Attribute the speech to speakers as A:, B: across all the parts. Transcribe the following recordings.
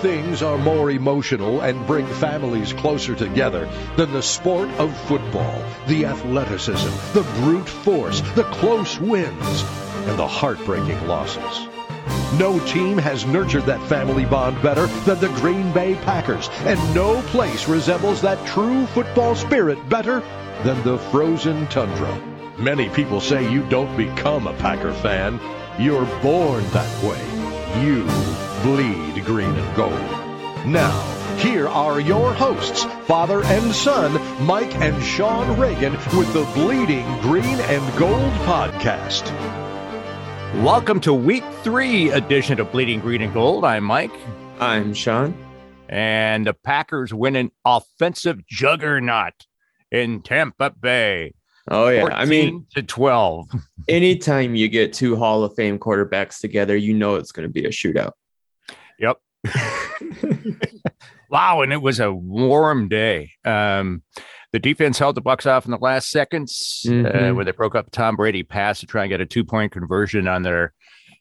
A: things are more emotional and bring families closer together than the sport of football, the athleticism, the brute force, the close wins, and the heartbreaking losses. No team has nurtured that family bond better than the Green Bay Packers, and no place resembles that true football spirit better than the frozen tundra. Many people say you don't become a Packer fan, you're born that way. You bleed green and gold. Now, here are your hosts, father and son, Mike and Shawn Reagan, with the Bleeding Green and Gold podcast.
B: Welcome to week three edition of Bleeding Green and Gold. I'm Mike.
C: I'm Shawn.
B: And the Packers win an offensive juggernaut in Tampa Bay.
C: Oh yeah, I mean
B: to twelve.
C: anytime you get two Hall of Fame quarterbacks together, you know it's going to be a shootout.
B: Wow, and it was a warm day. Um, the defense held the Bucks off in the last seconds uh,
C: Mhm.
B: uh, where they broke up Tom Brady pass to try and get a two point conversion on their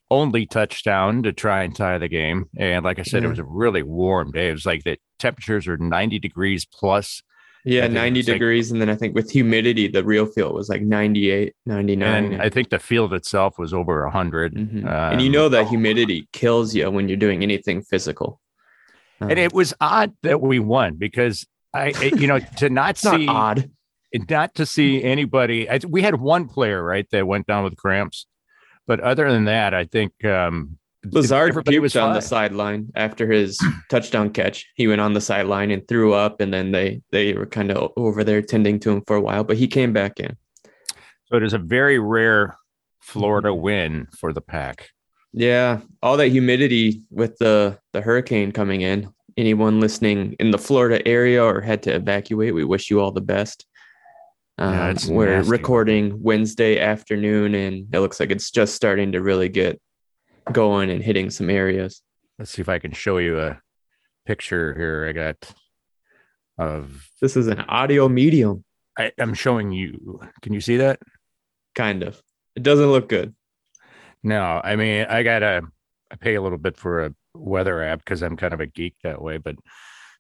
B: only touchdown to try and tie the game. And like I said, it was a really warm day. It was like the temperatures were 90 degrees plus.
C: Yeah, 90
B: was like-
C: degrees. and then I think with humidity, the real feel was like 98, 99.
B: And I think the field itself was over 100.
C: Mhm.
B: Um,
C: and you know that humidity kills you when you're doing anything physical.
B: and
C: Um,
B: it was odd that we won because I, I- you know, to not
C: it's not
B: see
C: odd.
B: not to see anybody. I, we had one player right that went down with cramps, but other than that, I think um,
C: Lazard
B: everybody was
C: puked on the sideline after his touchdown catch. He went on the sideline and threw up, and then they they were kind of over there tending to him for a while, but he came back in.
B: So it is a very rare Florida
C: Mm-hmm.
B: win for the pack.
C: Yeah, all that humidity with the the hurricane coming in. Anyone listening in the Florida area or had to evacuate, we wish you all the best. Um,
B: it's
C: we're
B: nasty.
C: recording Wednesday afternoon, and it looks like it's just starting to really get going and hitting some areas.
B: Let's see if I can show you a picture here. I got of
C: This is an audio medium,
B: I, I'm showing you. Can you see that?
C: kind of. It doesn't look good.
B: No, I mean I gotta I pay a little bit for a weather app because I'm kind of a geek that way, but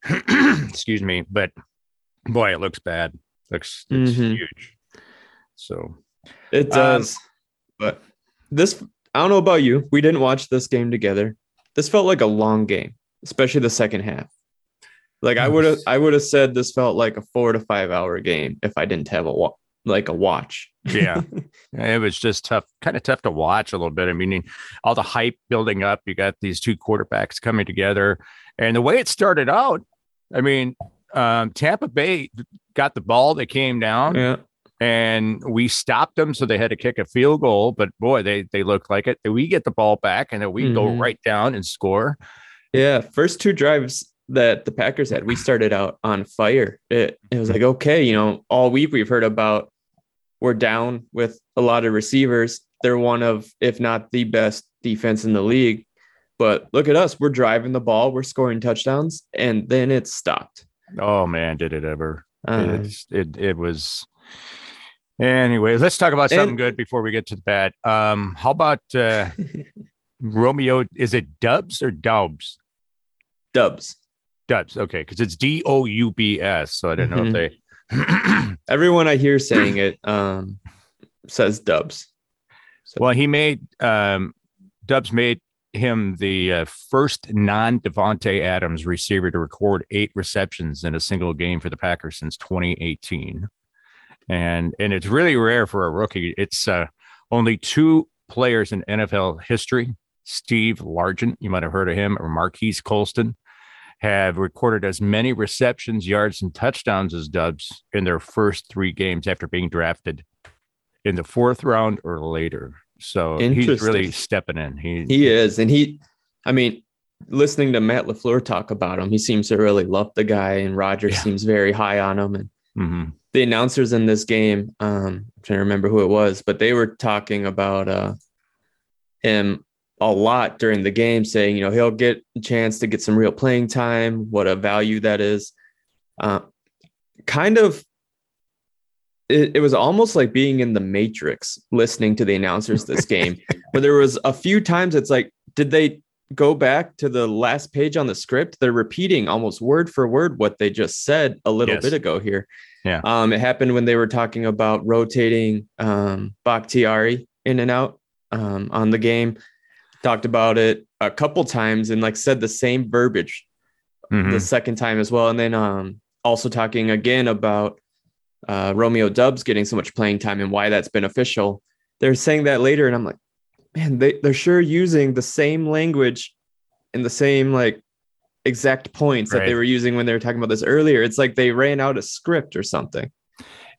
B: excuse me, but boy, it looks bad. Looks it's
C: Mhm.
B: huge. So
C: It
B: Um,
C: does. but this, I don't know about you. We didn't watch this game together. This felt like a long game, especially the second half. Like I would have, I would have said this felt like a four to five hour game if I didn't have a wa- like a watch.
B: yeah, it was just tough, kind of tough to watch a little bit. I mean, all the hype building up. You got these two quarterbacks coming together, and the way it started out. I mean, um, Tampa Bay got the ball. They came down.
C: yeah.
B: And we stopped them, so they had to kick a field goal. But boy, they they looked like it. We get the ball back, and then we go
C: Mhm.
B: right down and score.
C: Yeah. First two drives that the Packers had, we started out on fire. It, it was like, okay, you know, all week we've heard about we're down with a lot of receivers. They're one of, if not the best defense in the league. But look at us. We're driving the ball, we're scoring touchdowns, and then it stopped.
B: Oh man, did it ever?
C: Uh,
B: It's, it it was. Anyway, let's talk about something
C: And-
B: good before we get to the bad. Um, how about uh, Romeo? Is it Dubs or Dubs?
C: dubs.
B: Dubs. Okay, because it's D O U B S. So I didn't know if they.
C: Everyone I hear saying it um, says dubs. So,
B: well, he made um, Doubs made him the uh, first non Davante Adams receiver to record eight receptions in a single game for the Packers since 2018, and and it's really rare for a rookie. It's uh, only two players in NFL history, Steve Largent, you might have heard of him, or Marquise Colston, have recorded as many receptions, yards, and touchdowns as Doubs in their first three games after being drafted in the fourth round or later. So he's really stepping in. He,
C: He is, and he, I mean, listening to Matt Lafleur talk about him, he seems to really love the guy, and Rodgers
B: Yeah.
C: seems very high on him. And
B: Mhm.
C: The announcers in this game, um, I'm trying to remember who it was, but they were talking about uh, him a lot during the game, saying, you know, he'll get a chance to get some real playing time. What a value that is. Uh, kind of it, it was almost like being in the matrix listening to the announcers this game where there was a few times it's like did they go back to the last page on the script, they're repeating almost word for word what they just said a little
B: Yes.
C: bit ago here.
B: Yeah.
C: Um, it happened when they were talking about rotating um, Bakhtiari in and out um, on the game. Talked about it a couple times and like said the same verbiage
B: Mhm.
C: the second time as well. And then um, also talking again about uh, Romeo Doubs getting so much playing time and why that's beneficial. They're saying that later, and I'm like, man, they, they're sure using the same language and the same like exact points that they were using when they were talking about this earlier. It's like they ran out of script or something.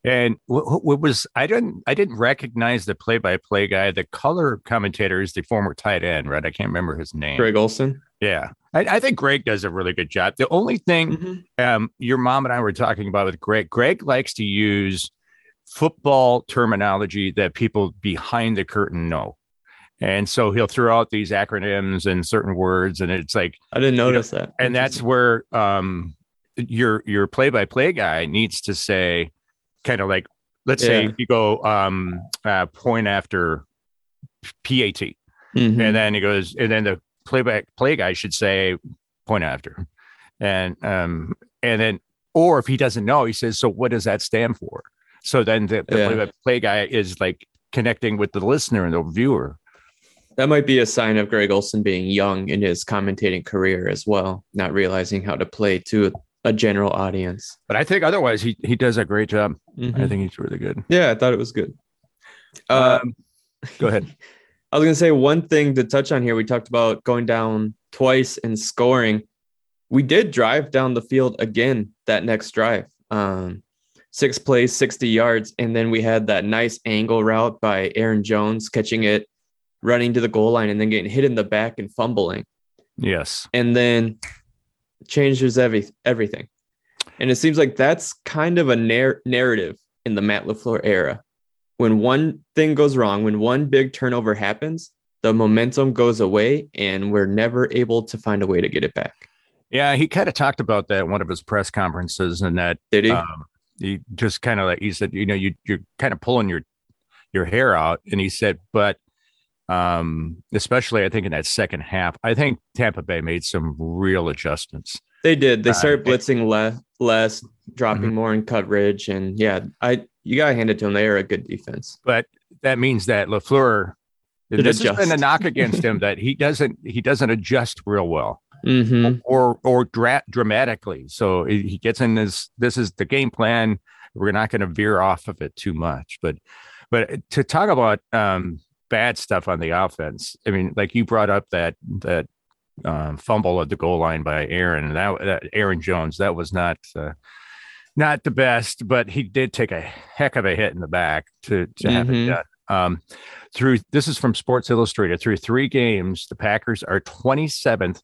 B: And what, what was I didn't I didn't recognize the play-by-play guy. The color commentator is the former tight end, right? I can't remember his name.
C: Greg Olsen.
B: Yeah, I, I think Greg does a really good job. The only thing
C: Mhm.
B: um, your mom and I were talking about with Greg. Greg likes to use football terminology that people behind the curtain know. And so he'll throw out these acronyms and certain words, and it's like,
C: I didn't notice that.
B: and that's where um, your your play by play guy needs to say, kind of like, let's say you go um, uh, point after PAT,
C: Mhm.
B: and then he goes, and then the playback play guy should say point after, and um, and then or if he doesn't know, he says, so what does that stand for? So then the, the
C: Yeah.
B: play by play guy is like connecting with the listener and the viewer.
C: That might be a sign of Greg Olsen being young in his commentating career as well, not realizing how to play to a general audience.
B: But I think otherwise he he does a great job. I
C: Mhm.
B: think he's really good.
C: Yeah, I thought it was good. Uh,
B: Um, go ahead.
C: I was going to say one thing to touch on here. We talked about going down twice and scoring. We did drive down the field again that next drive. Um, six plays, 60 yards. And then we had that nice angle route by Aaron Jones catching it, running to the goal line, and then getting hit in the back and fumbling.
B: Yes.
C: And then changes every, everything. And it seems like that's kind of a nar- narrative in the Matt LaFleur era. When one thing goes wrong, when one big turnover happens, the momentum goes away and we're never able to find a way to get it back.
B: Yeah, he kind of talked about that in one of his press conferences, and that
C: Did he?
B: um, he just kind of like he said, you know, you you're kind of pulling your your hair out, and he said, but um, especially I think in that second half, I think Tampa Bay made some real adjustments.
C: they did. They
B: uh,
C: started
B: it-
C: blitzing le- less, dropping
B: Mhm.
C: more in coverage. And yeah, I you gotta hand it to them. They are a good defense.
B: But that means that Lafleur,
C: Did
B: this has been a knock against him that he doesn't he doesn't adjust real well.
C: Mm-hmm.
B: or or dra- dramatically. So he gets in this. This is the game plan. We're not going to veer off of it too much. But but to talk about um, bad stuff on the offense, I mean, like you brought up that that um, fumble at the goal line by Aaron. That, that Aaron Jones. That was not. Uh, not the best, but he did take a heck of a hit in the back to to have it
C: Mhm.
B: done. Um, through this is from Sports Illustrated. Through three games, the Packers are 27th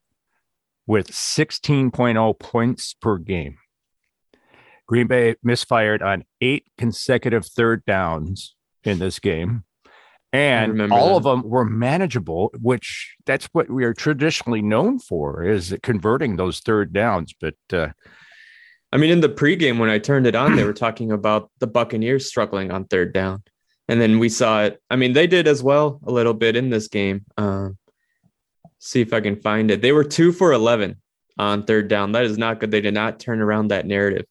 B: with 16.0 points per game. Green Bay misfired on eight consecutive third downs in this game. And all
C: that.
B: of them were manageable, which that's what we are traditionally known for is converting those third downs. But uh,
C: I mean, in the pregame when I turned it on, they were talking about the Buccaneers struggling on third down, and then we saw it. I mean, they did as well a little bit in this game. Um, see if I can find it. They were two for eleven on third down. That is not good. They did not turn around that narrative,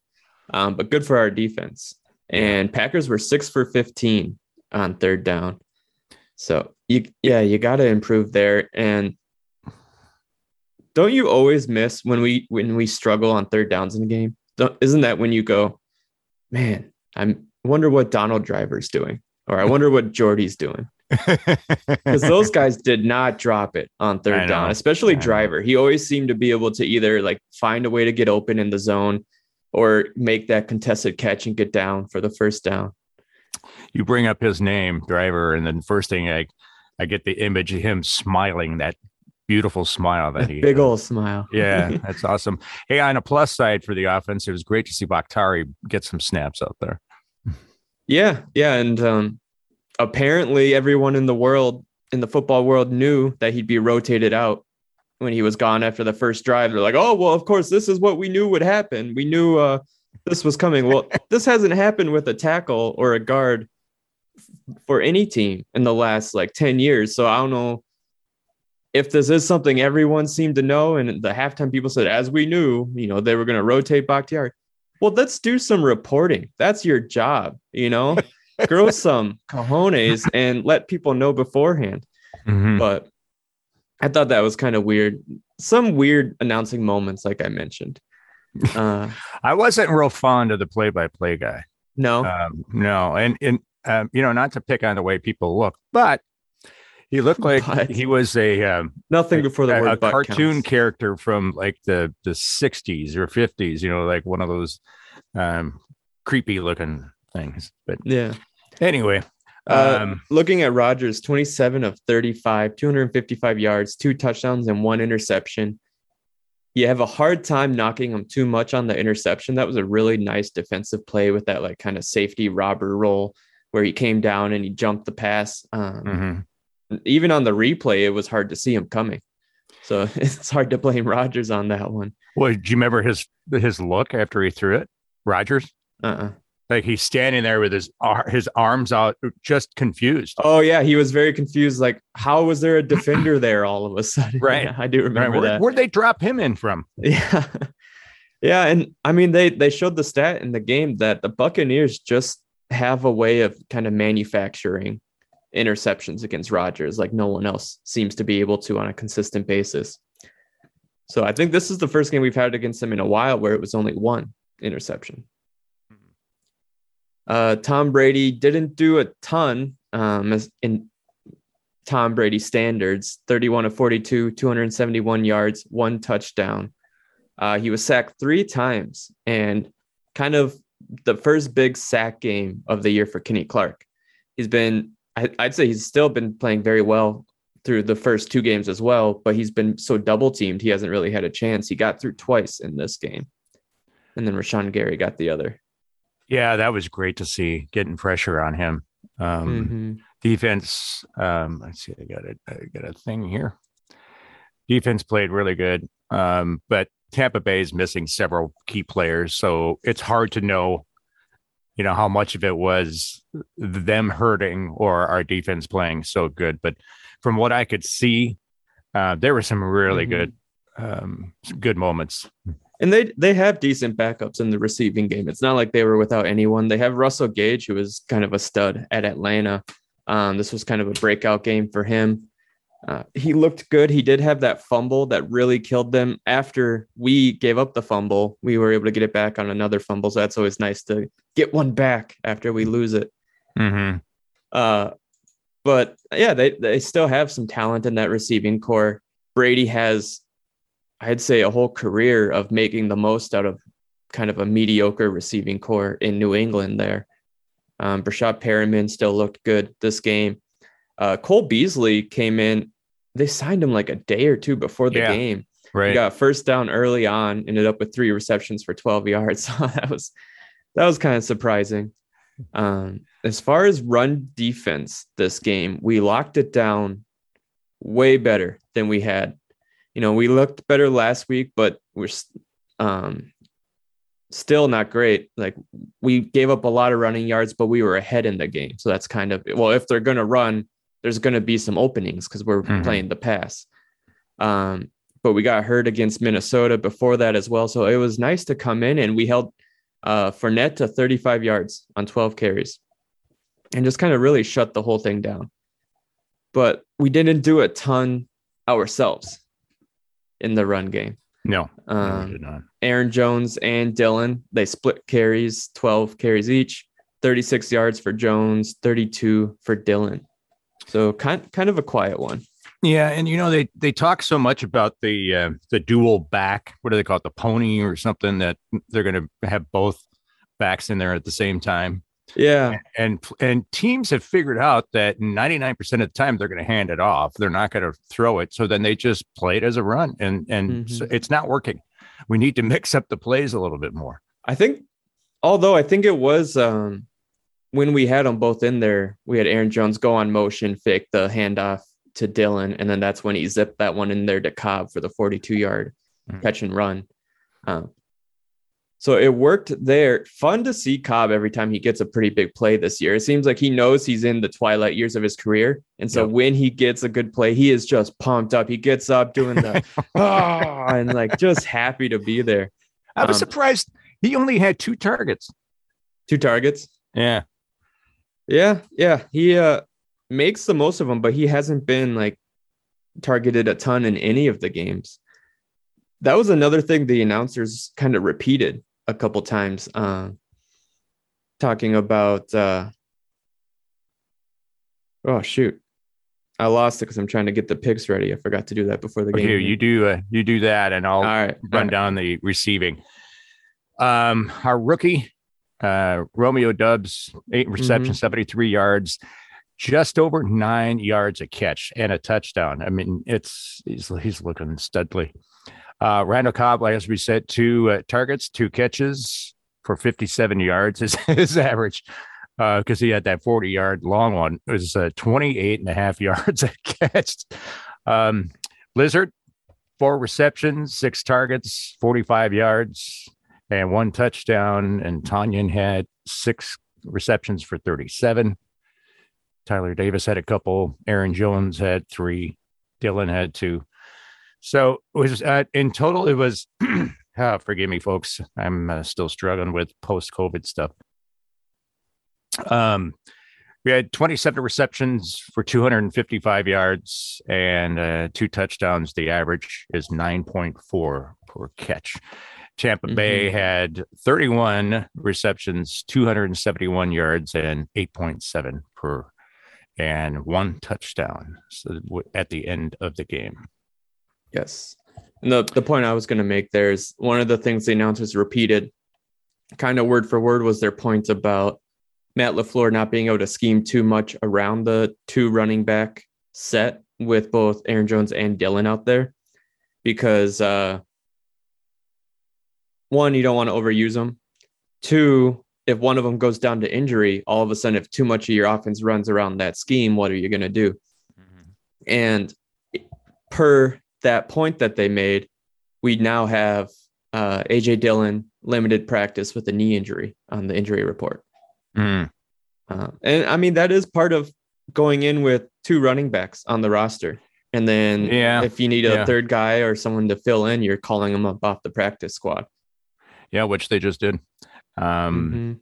C: um, but good for our defense. And Packers were six for fifteen on third down. So you, yeah, you got to improve there. And don't you always miss when we when we struggle on third downs in a game? Don't, isn't that when you go, man? I'm wonder what Donald Driver's doing, or I wonder what Jordy's doing, because those guys did not drop it on third down, especially Driver. He always seemed to be able to either like find a way to get open in the zone, or make that contested catch and get down for the first down.
B: You bring up his name, driver, and then first thing I, I get the image of him smiling that beautiful smile that he
C: Big old smile.
B: Yeah, that's awesome. Hey, on a plus side for the offense, it was great to see Bakhtiari get some snaps out there.
C: Yeah, yeah, and um, apparently everyone in the world, in the football world, knew that he'd be rotated out when he was gone after the first drive. They're like, "Oh, well, of course, this is what we knew would happen. We knew uh, this was coming." Well, this hasn't happened with a tackle or a guard for any team in the last like ten years. So I don't know if this is something everyone seemed to know, and the halftime people said, as we knew, you know, they were going to rotate Bakhtiari. Well, let's do some reporting. That's your job, you know, grow some cojones and let people know beforehand.
B: Mhm.
C: But I thought that was kind of weird. Some weird announcing moments, like I mentioned. Uh,
B: I wasn't real fond of the play-by-play guy.
C: no,
B: Um, no, and and um, you know, not to pick on the way people look, but he looked like
C: But-
B: he was a um,
C: nothing before the
B: a,
C: word
B: a cartoon
C: counts.
B: character from like the the 60s or 50s. You know, like one of those um, creepy looking things. But
C: Yeah.
B: anyway,
C: Uh,
B: um,
C: looking at Rodgers, 27 of 35, 255 yards, two touchdowns, and one interception. You have a hard time knocking him too much on the interception. That was a really nice defensive play with that like kind of safety robber roll where he came down and he jumped the pass. Um,
B: mhm.
C: Even on the replay, it was hard to see him coming. So it's hard to blame Rodgers on that one.
B: Well, do you remember his his look after he threw it, Rodgers?
C: Uh-uh.
B: Like he's standing there with his his arms out, just confused.
C: Oh yeah, he was very confused. Like, how was there a defender there all of a sudden?
B: Right.
C: Yeah, I do
B: Right,
C: remember
B: where,
C: that.
B: where'd they drop him in from?
C: Yeah. Yeah. And I mean, they they showed the stat in the game that the Buccaneers just have a way of kind of manufacturing interceptions against Rodgers like no one else seems to be able to on a consistent basis. So I think this is the first game we've had against them in a while where it was only one interception. Uh, Tom Brady didn't do a ton um, as in Tom Brady standards 31 of 42, 271 yards, one touchdown. Uh, he was sacked three times and kind of the first big sack game of the year for Kenny Clark. He's been, I'd say he's still been playing very well through the first two games as well, but he's been so double teamed, he hasn't really had a chance. He got through twice in this game. And then Rashan Gary got the other.
B: Yeah, that was great to see getting pressure on him. Um,
C: Mhm.
B: defense um let's see i got it i got a thing here defense played really good um but tampa bay is missing several key players so it's hard to know you know how much of it was them hurting or our defense playing so good but from what i could see uh there were some really
C: Mhm.
B: good um some good moments
C: And they they have decent backups in the receiving game. It's not like they were without anyone. They have Russell Gage, who was kind of a stud at Atlanta. Um, this was kind of a breakout game for him. Uh, he looked good. He did have that fumble that really killed them. After we gave up the fumble, we were able to get it back on another fumble. So that's always nice to get one back after we lose it.
B: mm-hmm.
C: Uh, but yeah, they they still have some talent in that receiving core. Brady has, I'd say, a whole career of making the most out of kind of a mediocre receiving core in New England. There, um, Breshad Perriman still looked good this game. Uh, Cole Beasley came in. They signed him like a day or two before the
B: Yeah.
C: game. He got first down early on, ended up with three receptions for 12 yards. So that was that was kind of surprising. Um, as far as run defense this game, we locked it down way better than we had. You know, we looked better last week, but we're um, still not great. Like we gave up a lot of running yards, but we were ahead in the game. So that's kind of well, if they're going to run, there's going to be some openings because we're
B: Mhm.
C: playing the pass. Um, but we got hurt against Minnesota before that as well. So it was nice to come in and we held uh, Fournette to 35 yards on 12 carries and just kind of really shut the whole thing down. But we didn't do a ton ourselves in the run game.
B: no, no,
C: Um,
B: not.
C: Aaron Jones and Dillon, they split carries, 12 carries each, 36 yards for Jones, 32 for Dillon. So kind kind of a quiet one.
B: Yeah, and you know they they talk so much about the uh, the dual back. What do they call it? The pony or something that they're going to have both backs in there at the same time.
C: Yeah.
B: And and teams have figured out that 99% of the time they're going to hand it off. They're not going to throw it. So then they just play it as a run and and so
C: Mhm.
B: it's not working. We need to mix up the plays a little bit more.
C: I think, although I think it was um, when we had them both in there, we had Aaron Jones go on motion, fake the handoff to Dillon, and then that's when he zipped that one in there to Cobb for the 42 yard
B: Mhm.
C: catch and run. Um, So it worked there. Fun to see Cobb every time he gets a pretty big play this year. It seems like he knows he's in the twilight years of his career. And so
B: Yep.
C: when he gets a good play, he is just pumped up. He gets up doing the ah, and like just happy to be there.
B: I was
C: Um,
B: surprised he only had two targets.
C: Two targets.
B: Yeah.
C: Yeah, yeah. He uh makes the most of them, but he hasn't been like targeted a ton in any of the games. That was another thing the announcers kind of repeated a couple times, uh, talking about. Uh, oh shoot, I lost it because I'm trying to get the picks ready. I forgot to do that before the game.
B: You do uh, you do that, and I'll
C: right,
B: run
C: right.
B: down the receiving. Um, our rookie, uh, Romeo Doubs, eight receptions, 73 yards, just over nine yards a catch and a touchdown. I mean, it's he's he's looking studly. Uh, Randall Cobb, as we said, two uh, targets, two catches for 57 yards. is his average, because he had that 40 yard long one, It was uh, 28 and a half yards a catch. Um, Lazard, four receptions, six targets, 45 yards, and one touchdown. And Tonyan had six receptions for 37. Tyler Davis had a couple. Aaron Jones had three. Dillon had two. So it was uh, in total, it was, ah, forgive me, folks. I'm uh, still struggling with post COVID stuff. Um, we had 27 receptions for 255 yards and uh, two touchdowns. The average is 9.4 per catch. Tampa Bay had 31 receptions, 271 yards, and 8.7 per, and one touchdown so at the end of the game.
C: Yes. And the, the point I was going to make there is one of the things the announcers repeated, kind of word for word, was their point about Matt LaFleur not being able to scheme too much around the two running back set with both Aaron Jones and Dillon out there. Because uh, one, you don't want to overuse them. Two, if one of them goes down to injury, all of a sudden, if too much of your offense runs around that scheme, what are you going to do? And per that point that they made, we now have uh, AJ Dillon limited practice with a knee injury on the injury report.
B: Mm.
C: Uh, and I mean, that is part of going in with two running backs on the roster. And then
B: Yeah,
C: if you need a
B: yeah.
C: third guy or someone to fill in, you're calling them up off the practice squad.
B: Yeah, which they just did. Um,
C: Mhm.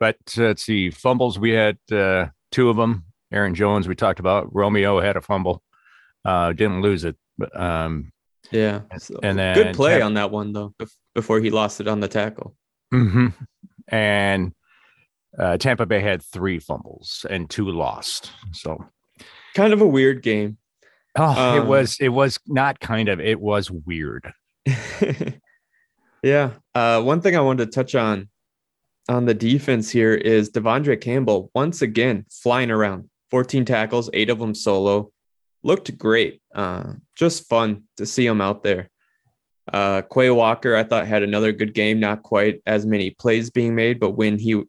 B: But uh, let's see, fumbles. We had uh, two of them. Aaron Jones, we talked about. Romeo had a fumble, uh, didn't lose it. But um,
C: Yeah.
B: And-
C: So,
B: and then
C: good play on that one, though, before he lost it on the tackle.
B: mhm. and uh, Tampa Bay had three fumbles and two lost. So
C: Kind of a weird game.
B: oh, it
C: Um,
B: was it was not kind of it was weird.
C: yeah. Uh, one thing I wanted to touch on on the defense here is De'Vondre Campbell once again flying around 14 tackles, eight of them solo. Looked great. Uh, just fun to see him out there. Uh, Quay Walker, I thought, had another good game. Not quite as many plays being made, but when he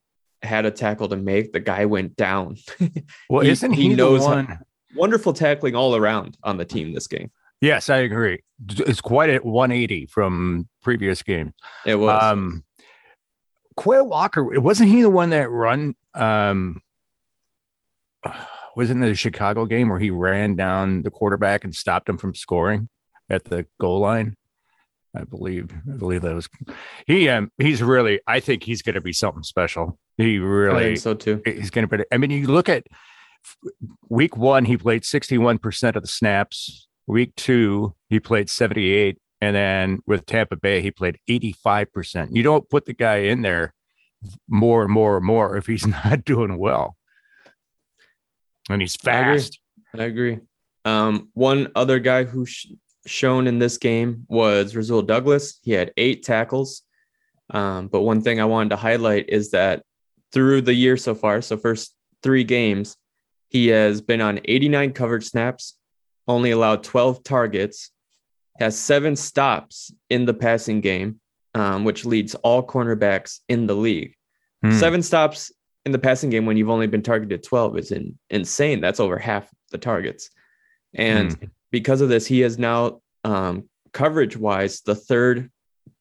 C: had a tackle to make, the guy went down.
B: Well,
C: He-
B: isn't
C: he
B: he,
C: knows
B: the
C: how-
B: one?
C: Wonderful tackling all around on the team this game.
B: Yes, I agree. It's quite a 180 from previous game.
C: It was.
B: Um, Quay Walker, wasn't he the one that run? Um, wasn't it the Chicago game where he ran down the quarterback and stopped him from scoring at the goal line? I believe. I believe that was he. Um, he's really. I think he's going to be something special. He
C: I
B: really.
C: think so too.
B: He's going to be. I mean, you look at week one, he played 61% of the snaps. Week two, he played 78. And then with Tampa Bay, he played 85%. You don't put the guy in there more and more and more if he's not doing well. And he's
C: I agree.
B: fast.
C: I agree. Um, one other guy who sh- shown in this game was Rasul Douglas. He had eight tackles. Um, but one thing I wanted to highlight is that through the year so far, so first three games, he has been on 89 coverage snaps, only allowed 12 targets, has seven stops in the passing game, um, which leads all cornerbacks in the league.
B: Hmm.
C: Seven stops in the passing game when you've only been targeted 12 is in, insane. That's over half the targets. And because of this, he is now um, coverage wise the third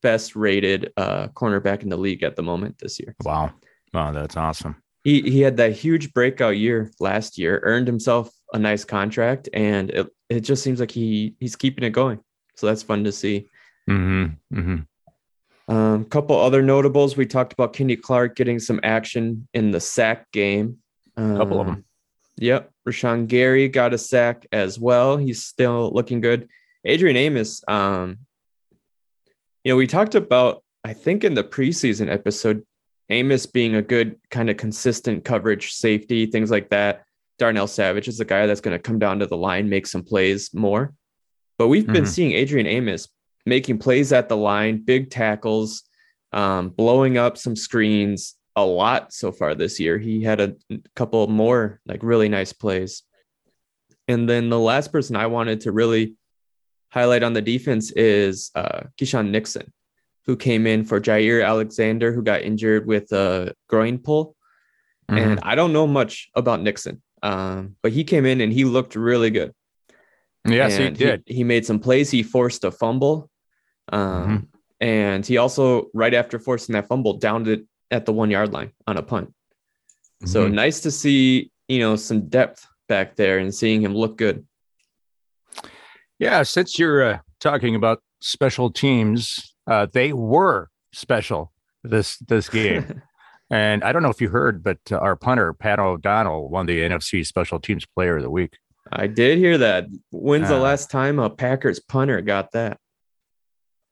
C: best rated uh, cornerback in the league at the moment this year.
B: Wow. Wow, that's awesome.
C: He he had that huge breakout year last year, earned himself a nice contract, and it, it just seems like he he's keeping it going. So that's fun to see.
B: Mm-hmm. Mm-hmm.
C: Um, couple other notables. We talked about Kenny Clark getting some action in the sack game.
B: A couple of them.
C: Um, Yep. Rashan Gary got a sack as well. He's still looking good. Adrian Amos, um, you know, we talked about, I think in the preseason episode, Amos being a good kind of consistent coverage safety, things like that. Darnell Savage is the guy that's going to come down to the line, make some plays more. But we've been
B: Mhm.
C: seeing Adrian Amos making plays at the line, big tackles, um, blowing up some screens a lot so far this year. He had a couple more like really nice plays. And then the last person I wanted to really highlight on the defense is uh, Keisean Nixon, who came in for Jaire Alexander, who got injured with a groin pull. And I don't know much about Nixon, um, but he came in and he looked really good.
B: yes, he
C: And
B: did.
C: He, made some plays. He forced a fumble. Um, And he also, right after forcing that fumble, downed it at the one yard line on a punt. So
B: Mhm.
C: nice to see, you know, some depth back there and seeing him look good.
B: Yeah, since you're uh, talking about special teams, uh, they were special this this game. and I don't know if you heard, but uh, our punter Pat O'Donnell won the NFC Special Teams Player of the Week.
C: I did hear that. When's the
B: Uh.
C: last time a Packers punter got that?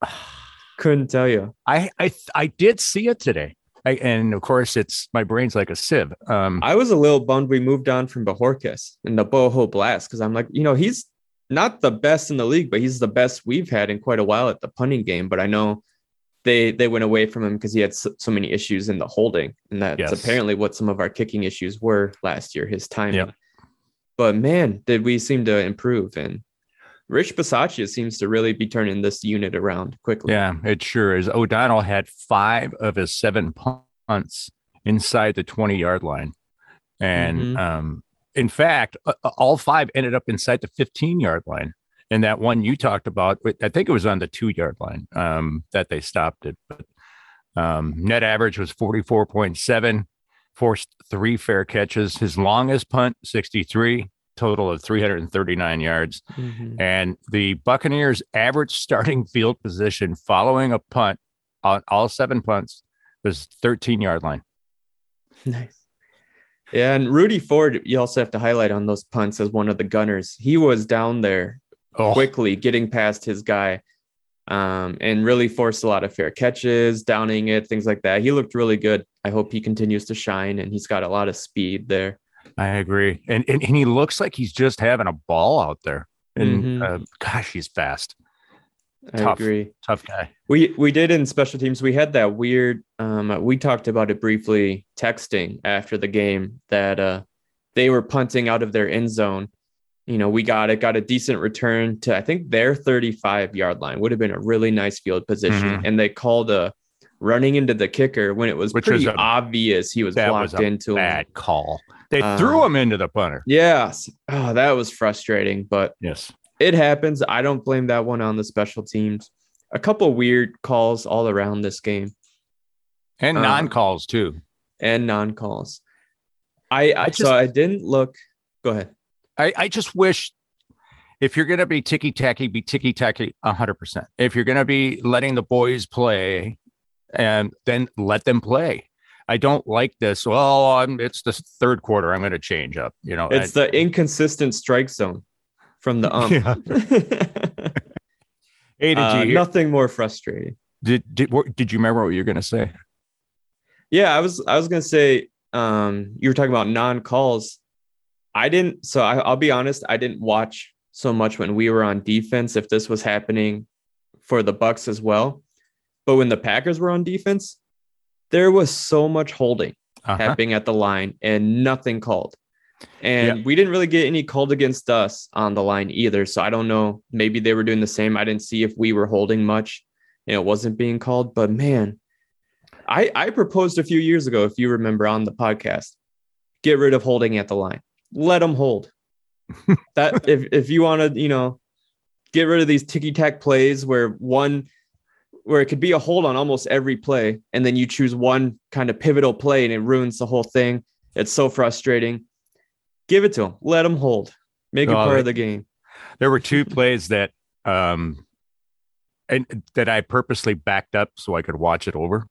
C: Couldn't tell you.
B: I I I did see it today, I, and of course, it's my brain's like a sieve. Um,
C: I was a little bummed we moved on from Bojorquez and the Bojo Blast because I'm like, you know, he's not the best in the league, but he's the best we've had in quite a while at the punting game. But I know they they went away from him because he had so, so many issues in the holding, and that's
B: Yes.
C: apparently what some of our kicking issues were last year. His timing.
B: Yep.
C: But man, did we seem to improve? And Rich Bisaccia seems to really be turning this unit around quickly.
B: yeah, it sure is. O'Donnell had five of his seven punts inside the twenty yard line, and
C: Mhm.
B: um, in fact, all five ended up inside the fifteen yard line. And that one you talked about, I think it was on the two yard line um, that they stopped it. But um, net average was 44.7, forced three fair catches. His longest punt, 63, total of 339 yards.
C: Mhm.
B: And the Buccaneers' average starting field position following a punt on all seven punts was 13 yard line.
C: Nice. Yeah, and Rudy Ford, you also have to highlight on those punts as one of the gunners. He was down there
B: Oh,
C: quickly getting past his guy um, and really forced a lot of fair catches, downing it, things like that. He looked really good. I hope he continues to shine and he's got a lot of speed there.
B: I agree. And, and, and he looks like he's just having a ball out there. And
C: Mhm.
B: uh, gosh, he's fast.
C: I
B: Tough.
C: agree.
B: Tough guy.
C: We we did in special teams. We had that weird. Um, we talked about it briefly texting after the game that uh, they were punting out of their end zone. You know, we got it, got a decent return to I think their 35 yard line would have been a really nice field position,
B: Mhm.
C: and they called a running into the kicker when it was
B: Which
C: pretty
B: was a-
C: obvious he was blocked
B: was a
C: into him.
B: Bad call. They
C: Uh,
B: threw him into the punter.
C: Yes, oh, that was frustrating, but
B: Yes.
C: it happens. I don't blame that one on the special teams. A couple weird calls all around this game.
B: And
C: Uh,
B: non calls too.
C: and non-calls. I, I
B: I just-
C: so I didn't look. Go ahead.
B: I, I just wish if you're going to be ticky tacky, be ticky tacky 100%. If you're going to be letting the boys play, and then let them play. I don't like this. Well, I'm, it's the third quarter. I'm going to change up. You know,
C: It's the inconsistent strike zone from the ump.
B: Yeah. hey, did
C: Uh,
B: you
C: nothing more frustrating.
B: did, did what- did you remember what you were going to say?
C: Yeah, I was I was gonna say um you were talking about non-calls. I didn't so I, I'll be honest, I didn't watch so much when we were on defense if this was happening for the Bucks as well. But when the Packers were on defense, there was so much holding.
B: Uh-huh.
C: happening at the line and nothing called. And we didn't really get any called against us on the line either. So I don't know. Maybe they were doing the same. I didn't see if we were holding much and it wasn't being called. But man, I, I proposed a few years ago, if you remember on the podcast, get rid of holding at the line. Let them hold. that if if you want to, you know, get rid of these ticky tack plays where one where it could be a hold on almost every play, and then you choose one kind of pivotal play and it ruins the whole thing. It's so frustrating. Give it to them. Let them hold. Make it part of the game.
B: There were two plays that um and that I purposely backed up so I could watch it over.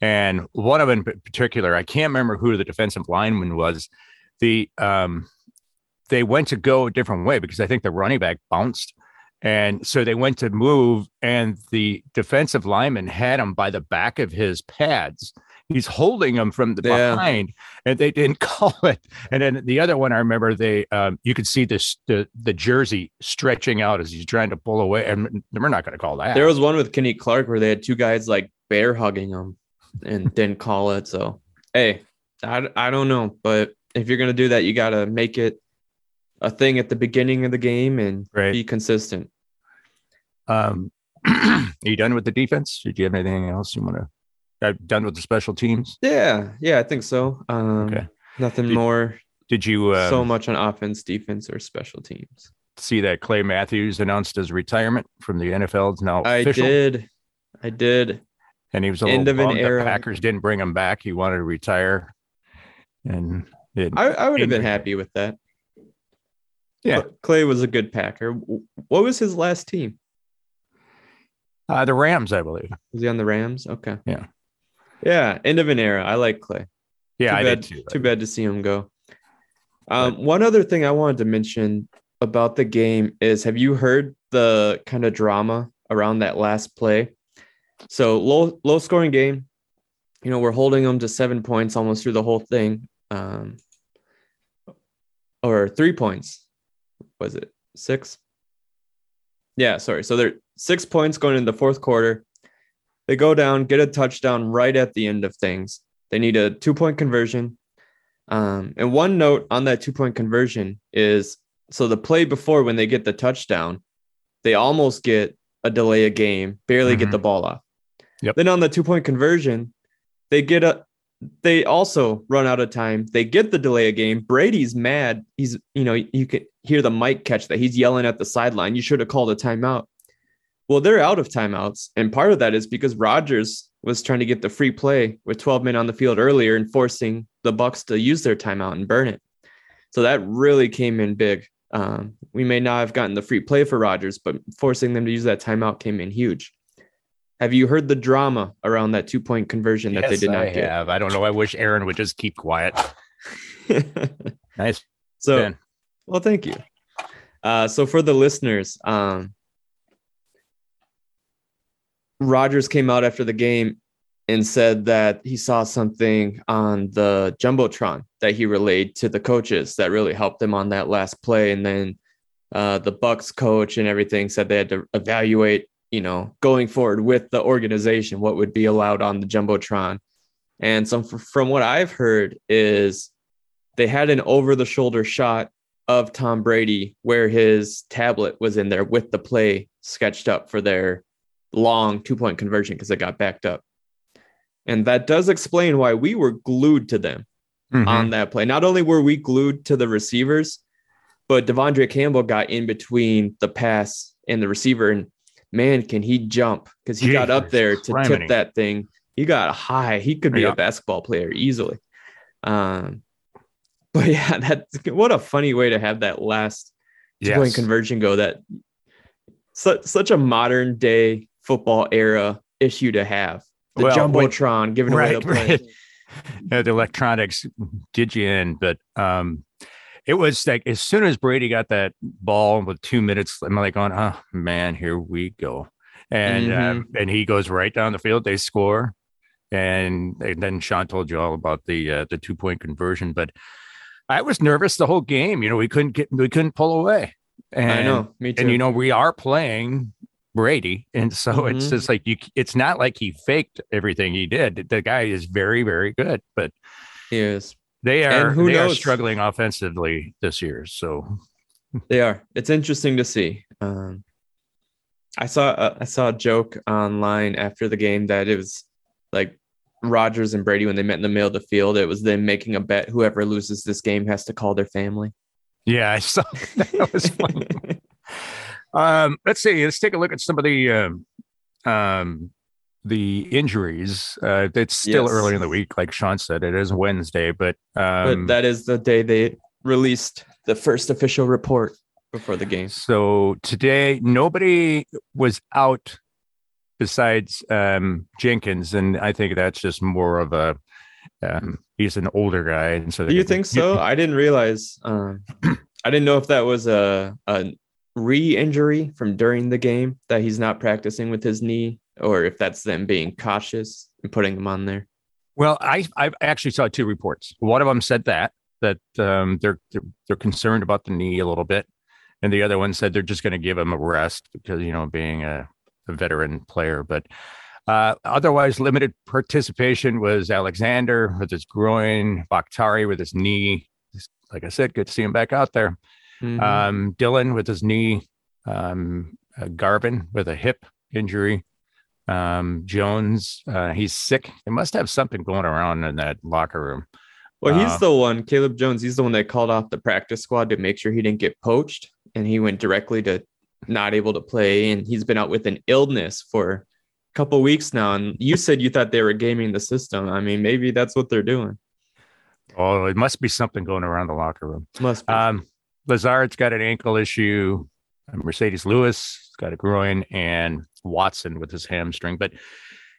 B: And one of them in particular, I can't remember who the defensive lineman was. The um they went to go a different way because I think the running back bounced. And so they went to move, and the defensive lineman had him by the back of his pads. He's holding him from the
C: Yeah.
B: behind, and they didn't call it. And then the other one, I remember they, um, you could see this the the jersey stretching out as he's trying to pull away, and we're not going to call that.
C: There was one with Kenny Clark where they had two guys like bear hugging him and didn't call it. So, hey, I, I don't know. But if you're going to do that, you got to make it a thing at the beginning of the game and
B: Right.
C: be consistent.
B: Um, are you done with the defense? Did you have anything else you want to? Uh, done with the special teams?
C: Yeah. Yeah, I think so. Um,
B: Okay.
C: Nothing
B: Did-
C: more
B: Did you um,
C: so much on offense, defense, or special teams.
B: see that Clay Matthews announced his retirement from the NFL? It's now Official.
C: I did. I did.
B: and he was a
C: End
B: little
C: of an
B: bummed the. Packers didn't bring him back. He wanted to retire, and it,
C: I, I would have been happy with that.
B: Yeah.
C: Clay was a good Packer. What was his last team?
B: uh, the Rams, I believe.
C: Was he on the Rams? Okay.
B: Yeah.
C: Yeah. End of an era. I like Clay.
B: Yeah,
C: too
B: I
C: bad,
B: did too.
C: Too bad to see him go. Um, one other thing I wanted to mention about the game is have you heard the kind of drama around that last play? So low low scoring game. You know, we're holding them to seven points almost through the whole thing. Um, or three points. Was it six? Yeah, sorry. So they're six points going into the fourth quarter. They go down, get a touchdown right at the end of things. They need a two point conversion. Um, and one note on that two point conversion is so the play before when they get the touchdown, they almost get a delay a game, barely get
B: Mhm.
C: the ball off.
B: Yep.
C: Then on the two point conversion, they get a they also run out of time. They get the delay a game. Brady's mad. He's, you know, you can hear the mic catch that he's yelling at the sideline. You should have called a timeout. Well, they're out of timeouts. And part of that is because Rodgers was trying to get the free play with 12 men on the field earlier and forcing the Bucks to use their timeout and burn it. So that really came in big. Um, we may not have gotten the free play for Rodgers, but forcing them to use that timeout came in huge. Have you heard the drama around that two point conversion that they did not
B: I have. I don't know. I wish Aaron would just keep quiet. Nice.
C: so,
B: Ben.
C: Well, thank you. Uh, so for the listeners, um, Rodgers came out after the game and said that he saw something on the jumbotron that he relayed to the coaches that really helped them on that last play. And then uh, the Bucks coach and everything said they had to evaluate, you know, going forward with the organization what would be allowed on the jumbotron. And some from what I've heard is they had an over the shoulder shot of Tom Brady where his tablet was in there with the play sketched up for their long two point conversion because it got backed up. And that does explain why we were glued to them
B: Mhm.
C: on that play. Not only were we glued to the receivers, but De'Vondre Campbell got in between the pass and the receiver. And man, can he jump because he got up there to
B: criminy.
C: tip that thing. He got high. He could be
B: Yeah.
C: a basketball player easily. Um, but yeah, that what a funny way to have that last two point conversion go. That such such a modern day football era issue to have. The
B: Well,
C: jumbotron giving away the
B: Right,
C: play.
B: right. Uh, the electronics did you in, but um, it was like as soon as Brady got that ball with two minutes, I'm like, on, oh man, here we go, and um, and he goes right down the field. They score, and, and then Shawn told you all about the uh, the two point conversion, but I was nervous the whole game. You know, we couldn't get we couldn't pull away. And,
C: I know, me too.
B: and you know we are playing Brady, and so it's
C: Mhm.
B: just like you. It's not like he faked everything he did. The guy is very, very good, but
C: he is.
B: they are
C: who
B: they are struggling offensively this year. So
C: They are. It's interesting to see. Um, I saw uh, I saw a joke online after the game that it was like Rodgers and Brady when they met in the middle of the field. It was them making a bet. Whoever loses this game has to call their family.
B: yeah, I saw that was funny. um, let's see. Let's take a look at some of the um, um, the injuries. Uh, it's still
C: Yes.
B: early in the week, like Shawn said. It is Wednesday, but
C: but
B: um,
C: that is the day they released the first official report before the game.
B: so today nobody was out besides um, Jenkins, and I think that's just more of a um, he's an older guy, and so
C: Do you think so? I didn't realize. Um, I didn't know if that was a, a re-injury from during the game that he's not practicing with his knee, or if that's them being cautious and putting him on there.
B: Well, I I actually saw two reports. One of them said that that um, they're, they're they're concerned about the knee a little bit, and the other one said they're just going to give him a rest because you know being a, a veteran player. But uh, otherwise, limited participation was Alexander with his groin, Bakhtiari with his knee. Like I said, good to see him back out there.
C: Mhm.
B: Um, Dillon with his knee, um, uh, Garvin with a hip injury, um, Jones, uh, he's sick. They must have something going around in that locker room.
C: well, he's
B: uh,
C: the one, Caleb Jones. He's the one that called off the practice squad to make sure he didn't get poached, and he went directly to not able to play. And he's been out with an illness for a couple weeks now. And you said you thought they were gaming the system. I mean, maybe that's what they're doing.
B: Oh, it must be something going around the locker room.
C: Must be.
B: Um, Lazard's got an ankle issue. Marcedes Lewis has got a groin, and Watson with his hamstring. But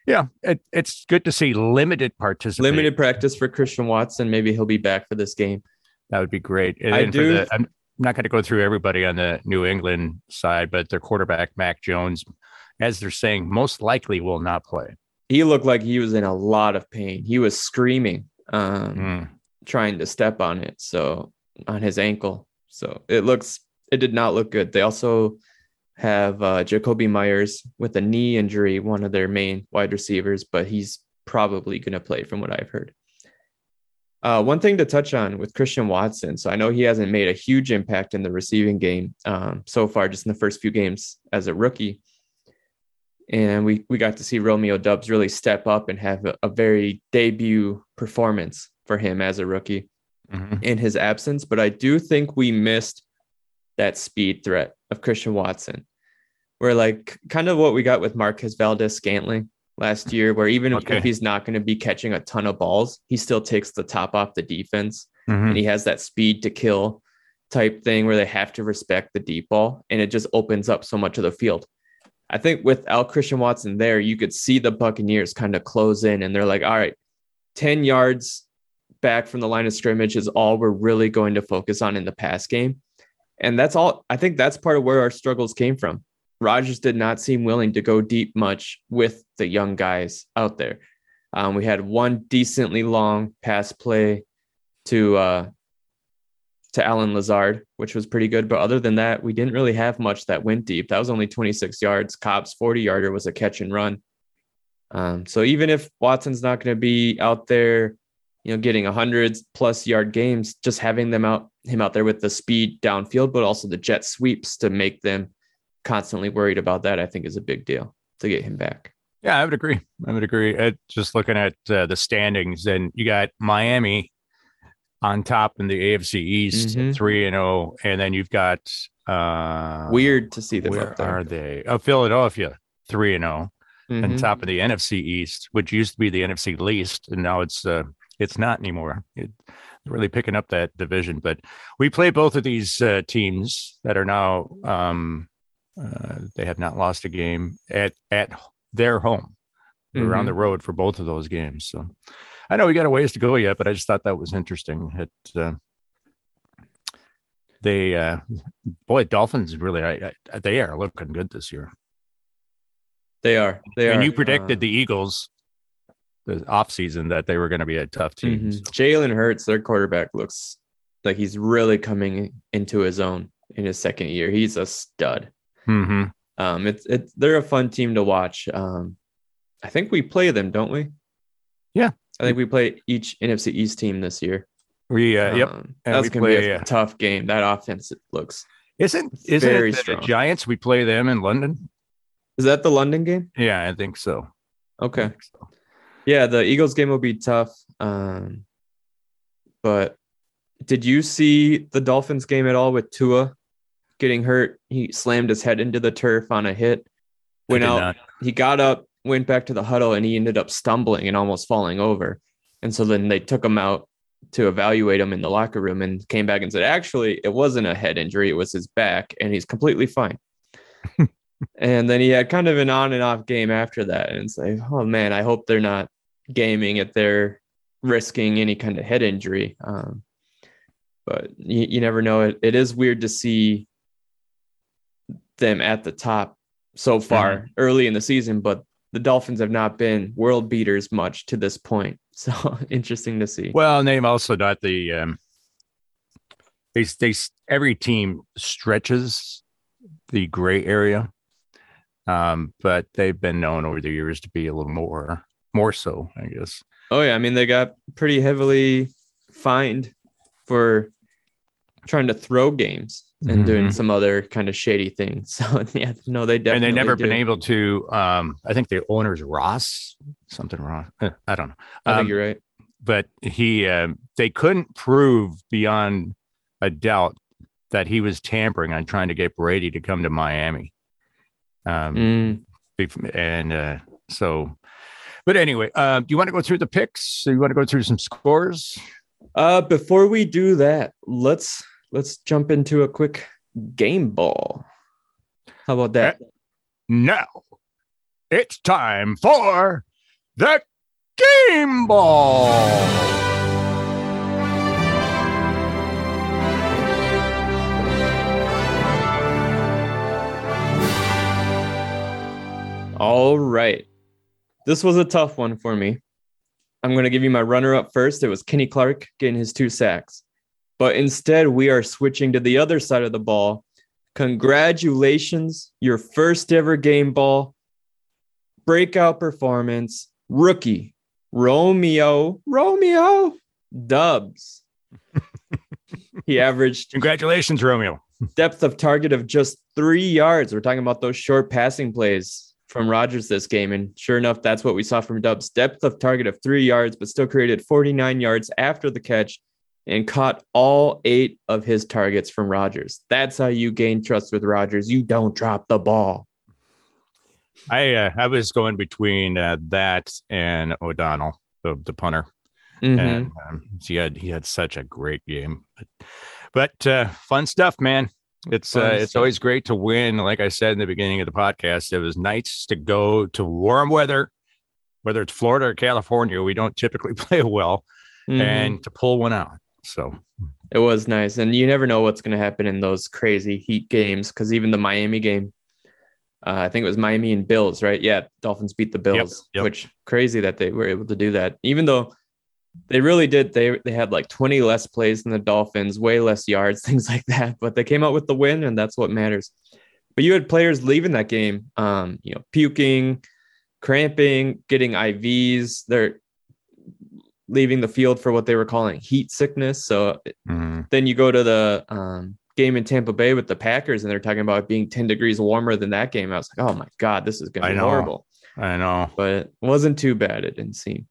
B: yeah, it, it's good to see limited participation.
C: Limited practice for Christian Watson. Maybe he'll be back for this game.
B: That would be great. And
C: I do-
B: the- I'm not going to go through everybody on the New England side, but their quarterback Mac Jones, as they're saying, most likely will not play.
C: He looked like he was in a lot of pain. He was screaming, um,
B: Mm.
C: trying to step on it. So on his ankle. So it looks, it did not look good. They also have uh, Jakobi Meyers with a knee injury, one of their main wide receivers, but he's probably going to play from what I've heard. Uh, one thing to touch on with Christian Watson. So I know he hasn't made a huge impact in the receiving game um, so far, just in the first few games as a rookie. And we, we got to see Romeo Doubs really step up and have a, a very debut performance for him as a rookie
B: Mhm.
C: in his absence. But I do think we missed that speed threat of Christian Watson. Where like kind of what we got with Marquez Valdes-Scantling last year, where even if-
B: Okay.
C: if he's not going to be catching a ton of balls, he still takes the top off the defense
B: Mhm.
C: and he has that speed to kill type thing where they have to respect the deep ball and it just opens up so much of the field. I think without Christian Watson there, you could see the Buccaneers kind of close in and they're like, all right, 10 yards back from the line of scrimmage is all we're really going to focus on in the pass game. And that's all I think that's part of where our struggles came from. Rodgers did not seem willing to go deep much with the young guys out there. Um, we had one decently long pass play to uh, to Allen Lazard, which was pretty good. But other than that, we didn't really have much that went deep. That was only 26 yards. Cobb's 40 yarder was a catch and run. Um, so even if Watson's not going to be out there, you know, getting a hundred plus yard games, just having them out him out there with the speed downfield, but also the jet sweeps to make them constantly worried about that, I think is a big deal to get him back.
B: Yeah, I would agree. I would agree. Uh, just looking at uh, the standings, and you got Miami on top in the AFC East,
C: Mhm.
B: three and zero, and then you've got uh,
C: Weird to see them
B: Where
C: up there.
B: are they? Oh, Philadelphia, three and zero, on
C: Mhm.
B: top of the NFC East, which used to be the NFC least, and now it's uh, it's not anymore. It, really picking up that division. But we play both of these uh, teams that are now um, uh, they have not lost a game at at their home. We're on
C: Mhm.
B: the road for both of those games. So I know we got a ways to go yet, but I just thought that was interesting. It uh, they uh, boy Dolphins really I, I, they are looking good this year.
C: They are. They
B: and
C: are.
B: you predicted
C: Uh,
B: the Eagles the offseason that they were going to be a tough team.
C: Mhm.
B: So,
C: Jalen Hurts, their quarterback, looks like he's really coming into his own in his second year. He's a stud.
B: Mhm.
C: Um, it's it's they're a fun team to watch. Um, I think we play them, don't we?
B: Yeah.
C: I think we play each NFC East team this year.
B: We uh, yep.
C: Um,
B: And
C: that's
B: we
C: gonna be a
B: uh,
C: tough game. That offense looks.
B: Isn't isn't
C: very
B: it the
C: strong.
B: Giants? We play them in London.
C: Is that the London game?
B: Yeah, I think so.
C: Okay.
B: think so.
C: Yeah, the Eagles game will be tough. Um, but did you see the Dolphins game at all with Tua getting hurt? He slammed his head into the turf on a hit. Went out.
B: not.
C: He got up, went back to the huddle and he ended up stumbling and almost falling over. And so then they took him out to evaluate him in the locker room and came back and said, actually, it wasn't a head injury, it was his back, and he's completely fine. and then he had kind of an on and off game after that. And it's like, oh man, I hope they're not gaming if they're risking any kind of head injury. Um, but you, you never know. It, it is weird to see them at the top so far mm-hmm. early in the season, but the Dolphins have not been world beaters much to this point. So interesting to see.
B: Well, and they've also got the um, they they every team stretches the gray area, um, but they've been known over the years to be a little more more so, I guess.
C: Oh yeah, I mean they got pretty heavily fined for trying to throw games and mm-hmm. doing some other kind of shady things. So yeah, no, they definitely
B: and they never do. been able to. Um, I think the owner's Ross, something wrong. Eh, I don't know.
C: Um, I think um, you're right.
B: But he, uh, they couldn't prove beyond a doubt that he was tampering on trying to get Brady to come to Miami. Um, mm. and uh, so, but anyway, uh, do you want to go through the picks? Do you want to go through some scores?
C: Uh, before we do that, let's let's jump into a quick game ball. How about that?
B: Now it's time for the game ball.
C: All right. This was a tough one for me. I'm going to give you my runner up first. It was Kenny Clark getting his two sacks. But instead, we are switching to the other side of the ball. Congratulations, your first ever game ball. Breakout performance, rookie, Romeo, Romeo Doubs. he averaged.
B: Congratulations, Romeo.
C: depth of target of just three yards. We're talking about those short passing plays from Rodgers this game. And sure enough, that's what we saw from Doubs. Depth of target of three yards, but still created 49 yards after the catch and caught all eight of his targets from Rodgers. That's how you gain trust with Rodgers. You don't drop the ball.
B: I uh, I was going between uh, that and O'Donnell, the, the punter, mm-hmm. and um, he had he had such a great game. But, but uh, fun stuff, man. It's uh, it's always great to win. Like I said in the beginning of the podcast, it was nice to go to warm weather, whether it's Florida or California. We don't typically play well, mm-hmm. and to pull one out. So
C: it was nice. And you never know what's going to happen in those crazy heat games because even the Miami game, uh, I think it was Miami and Bills, right? Yeah, Dolphins beat the Bills, yep, yep. which crazy that they were able to do that. Even though they really did, they they had like 20 less plays than the Dolphins, way less yards, things like that. But they came out with the win, and that's what matters. But you had players leaving that game, um, you know, puking, cramping, getting IVs. They're leaving the field for what they were calling heat sickness. So mm-hmm. then you go to the um, game in Tampa Bay with the Packers, and they're talking about being 10 degrees warmer than that game. I was like, oh my God, this is going to be horrible.
B: I know.
C: But it wasn't too bad. It didn't seem.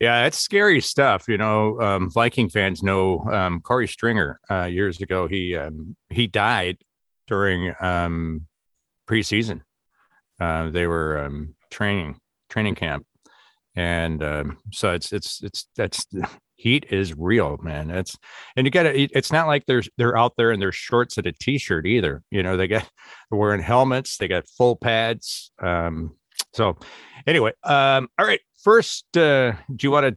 B: Yeah, it's scary stuff. You know, um, Viking fans know um, Korey Stringer uh, years ago. He um, he died during um, preseason. Uh, they were um, training training camp, and um, so it's it's it's that's heat is real man. It's and you gotta it's not like they're they're out there in their shorts and a t-shirt either. You know they get they're wearing helmets they got full pads um so anyway um all right first uh do you want to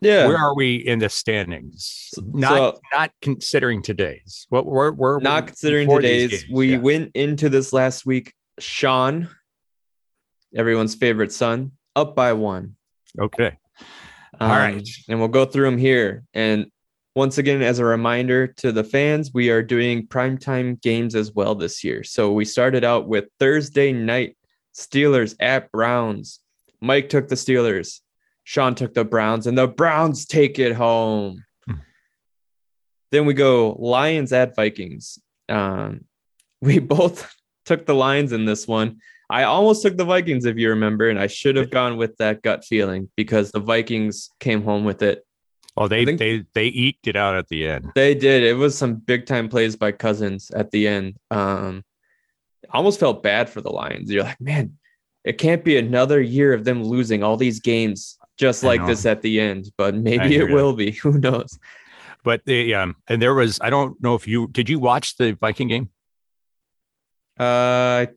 B: yeah. where are we in the standings? Not so, not considering today's. What we're, we're
C: not considering today's. we yeah. went into this last week shawn everyone's favorite son up by one
B: Okay.
C: All um, right, And we'll go through them here. And once again, as a reminder to the fans, we are doing primetime games as well this year. So we started out with Thursday night Steelers at Browns. Mike took the Steelers. Shawn took the Browns, and the Browns take it home. Hmm. Then we go Lions at Vikings. Um, we both took the Lions in this one. I almost took the Vikings, if you remember, and I should have gone with that gut feeling because the Vikings came home with it.
B: Oh, they they they eked it out at the end.
C: They did. It was some big time plays by Cousins at the end. Um, almost felt bad for the Lions. You're like, man, it can't be another year of them losing all these games just like this at the end, but maybe it
B: ya.
C: will be. Who knows?
B: But the um, and there was I don't know if you did you watch the Viking game?
C: Uh, I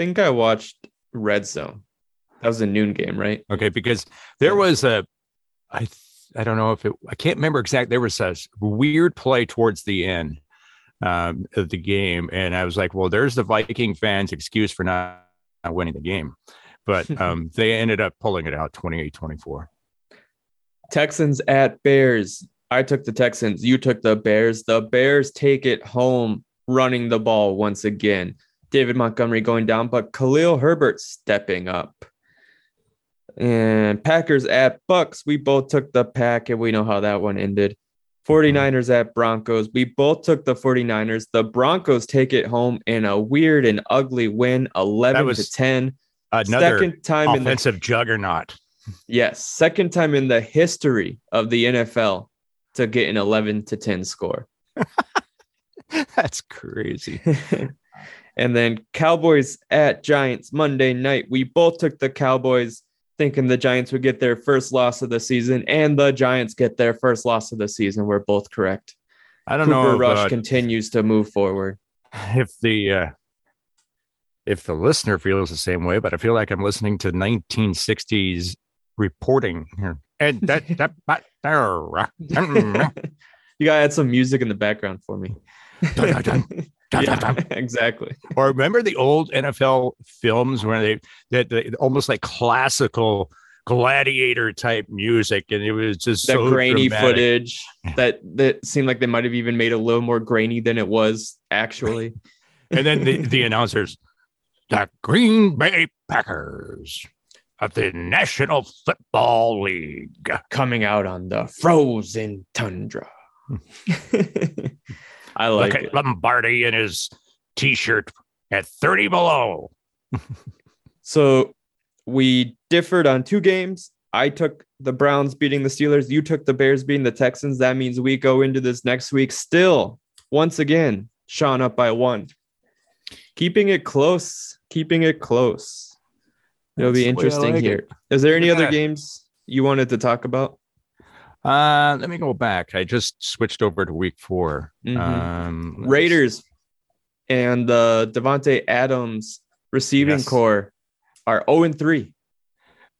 C: think I watched Red Zone. That was a noon game, right?
B: Okay, because there was a, I I don't know if it I can't remember exactly. There was a weird play towards the end um, of the game, and I was like, well, there's the Viking fans' excuse for not, not winning the game, but um, they ended up pulling it out 28-24.
C: Texans at Bears. I took the Texans. You took the Bears. The Bears take it home, running the ball once again. David Montgomery going down, but Khalil Herbert stepping up. And Packers at Bucks. We both took the pack, and we know how that one ended. 49ers at Broncos. We both took the 49ers. The Broncos take it home in a weird and ugly win, 11 to 10.
B: Another
C: Second time in the
B: offensive juggernaut.
C: Yes, second time in the history of the NFL to get an 11 to 10 score.
B: That's crazy.
C: and then Cowboys at Giants Monday night. We both took the Cowboys thinking the Giants would get their first loss of the season and the Giants get their first loss of the season. We're both correct.
B: I don't
C: Cooper
B: know if,
C: Rush
B: uh,
C: continues to move forward.
B: if the uh, if the listener feels the same way, but I feel like I'm listening to 1960s reporting here. And that that that there.
C: you gotta add some music in the background for me.
B: Dun, dun, dun. Dun,
C: Yeah,
B: dun, dun.
C: exactly.
B: Or remember the old NFL films where they that they, almost like classical gladiator type music, and it was just
C: that
B: so
C: grainy
B: dramatic.
C: footage that that seemed like they might have even made a little more grainy than it was actually.
B: And then the, the announcers, the Green Bay Packers of the National Football League.
C: Coming out on the frozen tundra. Hmm. I like
B: Look
C: it.
B: at Lombardi in his t-shirt at 30 below.
C: So we differed on two games. I took the Browns beating the Steelers. You took the Bears beating the Texans. That means we go into this next week still, once again, Shawn up by one. Keeping it close, keeping it close. It'll be
B: That's the way I
C: interesting
B: like
C: here.
B: it.
C: Is there any
B: Look at
C: other games you wanted to talk about?
B: Uh, let me go back. I just switched over to week 4
C: Mhm.
B: Um,
C: Raiders and the Davante Adams receiving
B: Yes.
C: corps are 0 and 3.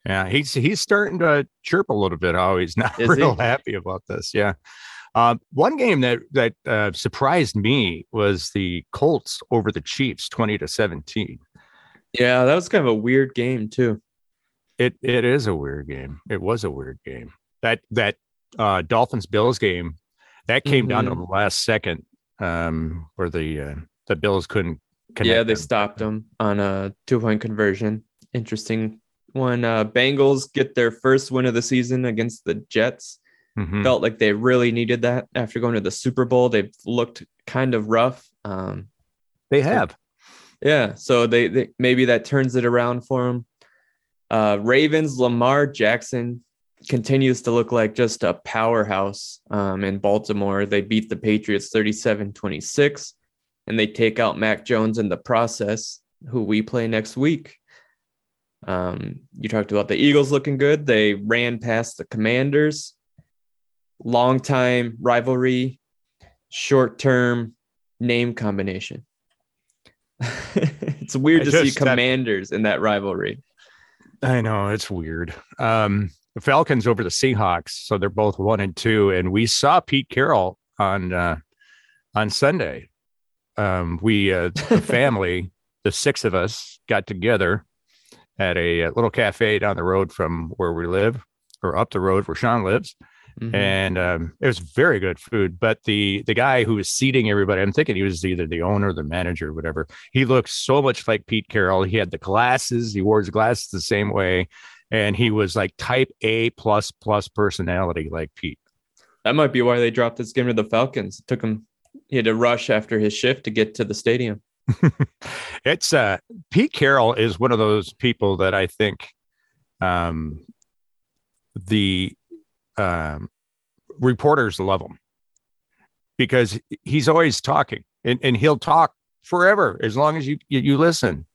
B: Yeah, he's he's starting to chirp a little bit. Oh, he's not
C: Is
B: real
C: he?
B: happy about this. Yeah. Um, one game that that uh, surprised me was the Colts over the Chiefs, twenty to seventeen.
C: Yeah, that was kind of a weird game too.
B: It it is a weird game. It was a weird game. That that uh, Dolphins Bills game that came down to the last second, um, where the uh, the Bills couldn't. Connect
C: yeah, they
B: them.
C: stopped them on a two point conversion. Interesting one. Uh, Bengals get their first win of the season against the Jets.
B: Mhm.
C: Felt like they really needed that after going to the Super Bowl. They've looked kind of rough. Um,
B: They have.
C: yeah, so they, they maybe that turns it around for them. Uh, Ravens, Lamar Jackson continues to look like just a powerhouse um, in Baltimore. They beat the Patriots 37 26, and they take out Mac Jones in the process, who we play next week. Um, you talked about the Eagles looking good. They ran past the Commanders. Long time rivalry, short term name combination. it's weird
B: I
C: to see
B: just- that-
C: Commanders in that rivalry.
B: I know it's weird. Um, the Falcons over the Seahawks, so they're both one and two, and we saw Pete Carroll on uh, on Sunday. Um, we uh, the family, the six of us, got together at a, uh little cafe down the road from where we live, or up the road where Shawn lives,
C: Mhm.
B: and um, it was very good food. But the the guy who was seating everybody, I'm thinking he was either the owner, the manager, whatever. He looked so much like Pete Carroll. He had the glasses. He wore his glasses the same way, and he was like Type A plus plus personality, like Pete.
C: That might be why they dropped this game to the Falcons. It took him, he had to rush after his shift to get to the stadium.
B: It's uh Pete Carroll is one of those people that I think um the um reporters love him because he's always talking and, and he'll talk forever as long as you you, you listen.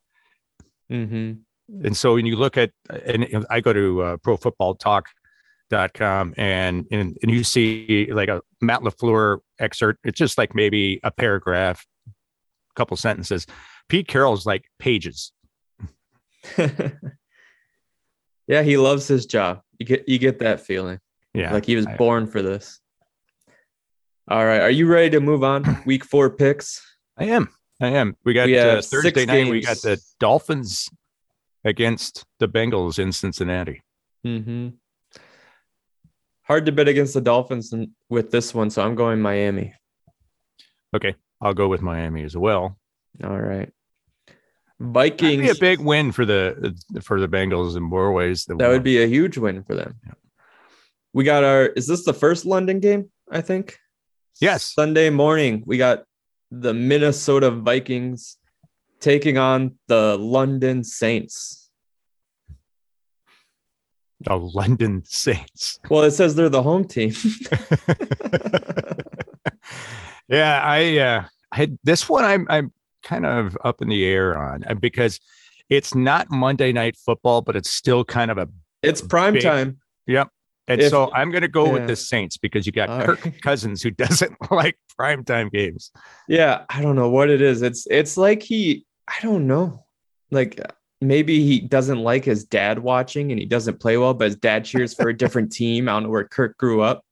C: hmm
B: and so when you look at and I go to uh, Pro Football Talk.com and, and and you see like a Matt LaFleur excerpt. It's just like maybe a paragraph, a couple sentences. Pete Carroll's like pages.
C: yeah, he loves his job. You get you get that feeling.
B: Yeah,
C: like he was I, born for this. All right, are you ready to move on? Week four picks.
B: I am. I am. We got we uh, Thursday night. We got the Dolphins against the Bengals in Cincinnati.
C: Mm-hmm. Hard to bet against the Dolphins with this one, so I'm going Miami.
B: Okay, I'll go with Miami as well.
C: All right. Vikings.
B: That'd be a big win for the for the Bengals in more ways.
C: That would be a huge win for them. Yeah. We got our. Is this the first London game? I think.
B: Yes.
C: Sunday morning, we got the Minnesota Vikings taking on the London Saints.
B: The London Saints.
C: Well, it says they're the home team.
B: yeah, I uh I had this one I'm I'm kind of up in the air on uh, because it's not Monday night football, but it's still kind of a
C: it's prime big, time.
B: Yep. And if, so I'm going to go yeah. with the Saints because you got All Kirk right. Cousins who doesn't like primetime games.
C: Yeah, I don't know what it is. It's it's like he I don't know. Like maybe he doesn't like his dad watching and he doesn't play well, but his dad cheers for a different team. I don't know where Kirk grew up.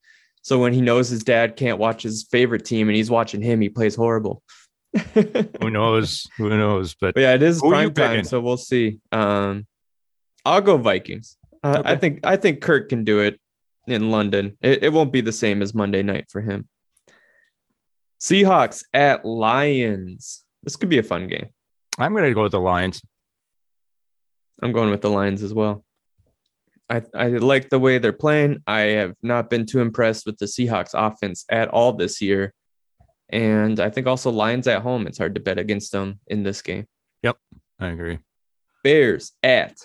C: So when he knows his dad can't watch his favorite team and he's watching him, he plays horrible.
B: who knows? Who knows? But,
C: but yeah, it is prime time, so we'll see. Um, I'll go Vikings. Uh, okay. I think I think Kirk can do it in London. It, it won't be the same as Monday night for him. Seahawks at Lions. This could be a fun game.
B: I'm going to go with the Lions.
C: I'm going with the Lions as well. I, I like the way they're playing. I have not been too impressed with the Seahawks offense at all this year. And I think also Lions at home, it's hard to bet against them in this game.
B: Yep, I agree.
C: Bears at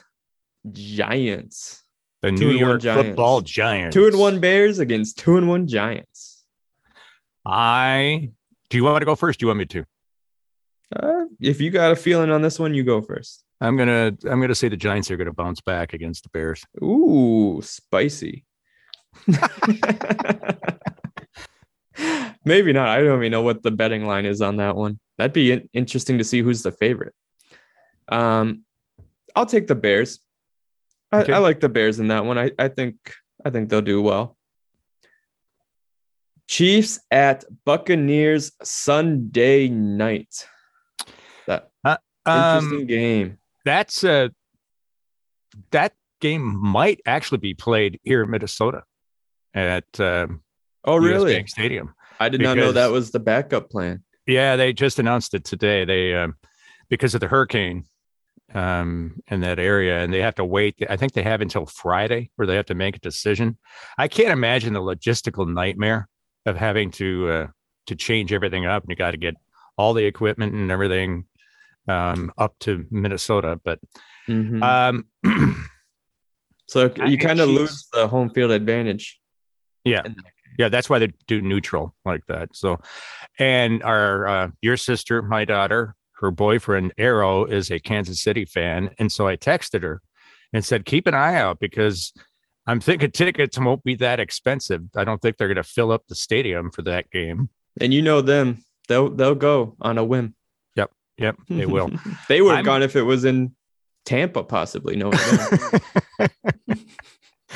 C: Giants.
B: The New York Football Giants.
C: Two and one Bears against two and one Giants.
B: I do you want to go first? Do you want me to?
C: Uh, if you got a feeling on this one, you go first.
B: I'm gonna I'm gonna say the Giants are gonna bounce back against the Bears.
C: Ooh, spicy. Maybe not. I don't even know what the betting line is on that one. That'd be interesting to see who's the favorite. Um, I'll take the Bears. I, okay. I like the Bears in that one. I, I think I think they'll do well. Chiefs at Buccaneers Sunday night. Uh, um, interesting game.
B: That's a that game might actually be played here in Minnesota at um,
C: oh really
B: Stadium.
C: I did because, not know that was the backup plan.
B: Yeah, they just announced it today. They um, because of the hurricane um, in that area, and they have to wait. I think they have until Friday where they have to make a decision. I can't imagine the logistical nightmare of having to uh, to change everything up, and you got to get all the equipment and everything um, up to Minnesota. But
C: mm-hmm. um, so you kind of lose the home field advantage.
B: Yeah. Yeah, that's why they do neutral like that. So, and our uh, your sister, my daughter, her boyfriend Arrow is a Kansas City fan, and so I texted her and said, "Keep an eye out because I'm thinking tickets won't be that expensive. I don't think they're going to fill up the stadium for that game."
C: And you know them; they'll they'll go on a whim.
B: Yep, yep, they will.
C: they would have gone if it was in Tampa, possibly. No.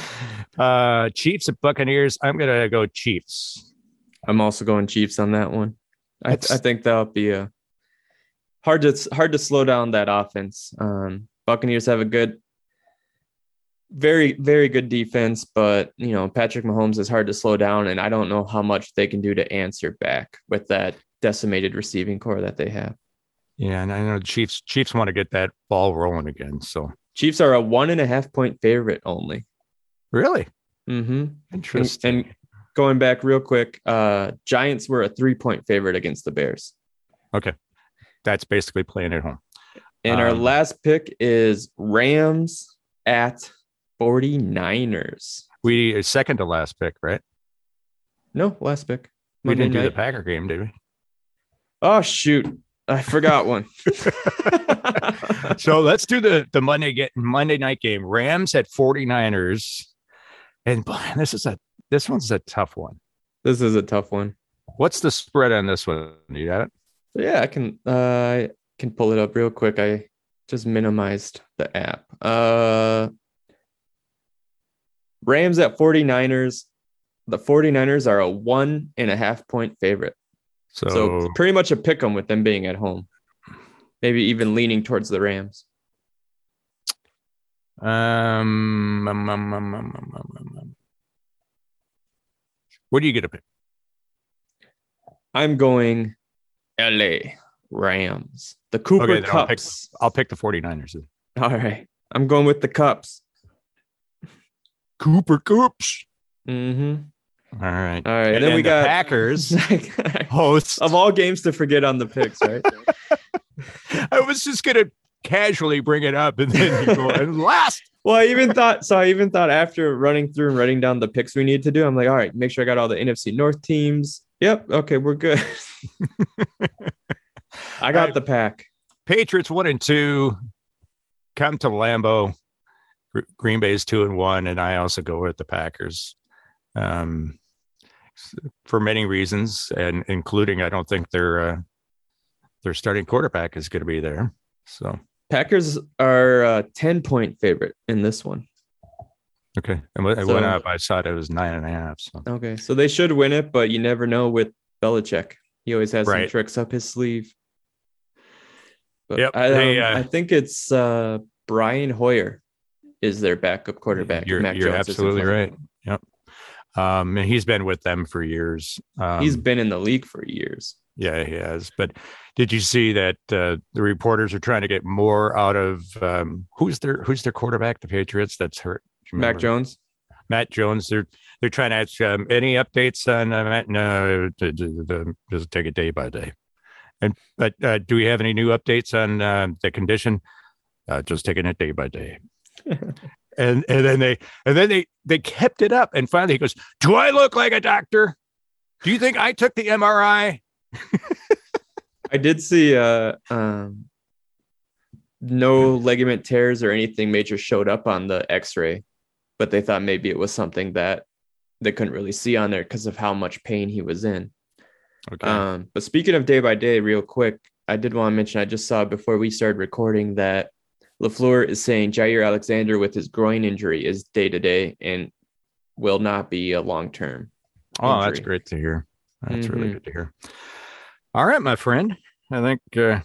B: uh, Chiefs and Buccaneers. I'm going to go Chiefs.
C: I'm also going Chiefs on that one. I, I think that'll be a hard to hard to slow down that offense. Um, Buccaneers have a good, very very good defense, but you know Patrick Mahomes is hard to slow down, and I don't know how much they can do to answer back with that decimated receiving corps that they have.
B: Yeah, and I know the Chiefs Chiefs want to get that ball rolling again. So
C: Chiefs are a one and a half point favorite only.
B: Really?
C: Mm-hmm.
B: Interesting.
C: And, and going back real quick, uh, Giants were a three point favorite against the Bears.
B: Okay that's basically playing at home.
C: And um, our last pick is Rams at 49ers.
B: We second to last pick, right?
C: No, last pick.
B: Monday we didn't night. do the Packer game, did we?
C: Oh shoot. I forgot one.
B: so let's do the the Monday get Monday night game. Rams at 49ers. And this is a this one's a tough one.
C: This is a tough one.
B: What's the spread on this one? You got it?
C: Yeah, I can uh I can pull it up real quick. I just minimized the app. Uh Rams at 49ers. The 49ers are a one and a half point favorite.
B: So,
C: So pretty much a pick 'em with them being at home. Maybe even leaning towards the Rams.
B: um, um, um, um, um, um, um, um. what do you get to pick?
C: I'm going LA Rams. The Cooper
B: Okay, then I'll pick-
C: Kupps.
B: I'll pick the 49ers. then.
C: All right. I'm going with the Kupps.
B: Cooper Kupps.
C: Mm-hmm.
B: All right.
C: All right.
B: And
C: then we
B: the
C: got
B: Packers hosts.
C: of all games to forget on the picks, right?
B: I was just gonna casually bring it up, and then you go and last.
C: well, I even thought so. I even thought after running through and writing down the picks we need to do, I'm like, all right, make sure I got all the NFC North teams. Yep. Okay, we're good. I got
B: right.
C: the pack.
B: Patriots one and two. Come to Lambeau. Gr- Green Bay's two and one, and I also go with the Packers. Um, for many reasons, and including I don't think their uh, their starting quarterback is going to be there. So
C: Packers are a 10 point favorite in this one.
B: okay, and when
C: So-
B: went up. I saw it was nine and a half. So
C: Okay. So they should win it, but you never know with Belichick. He always has
B: Right.
C: some tricks up his sleeve. But
B: Yep,
C: I,
B: they,
C: um,
B: uh,
C: I think it's uh, Brian Hoyer is their backup quarterback.
B: You're, you're absolutely right. Yep. Um, and he's been with them for years. Um,
C: He's been in the league for years.
B: Yeah, he has. But did you see that uh, the reporters are trying to get more out of um, who's their who's their quarterback? The Patriots. That's hurt.
C: Mac? Jones.
B: Matt Jones. They're they're trying to ask um, any updates on uh, Matt. No, just take it day by day. And but uh, do we have any new updates on uh, the condition? Uh, just taking it day by day. and and then they and then they they kept it up. And finally, he goes, "Do I look like a doctor? Do you think I took the MRI?"
C: I did see uh um no ligament tears or anything major showed up on the x-ray, but they thought maybe it was something that they couldn't really see on there because of how much pain he was in.
B: Okay.
C: Um, but speaking of day by day, real quick, I did want to mention I just saw before we started recording that LaFleur is saying Jaire Alexander with his groin injury is day to day and will not be a long term.
B: Oh, that's great to hear. That's really
C: Mhm.
B: good to hear. All right, my friend. I think uh,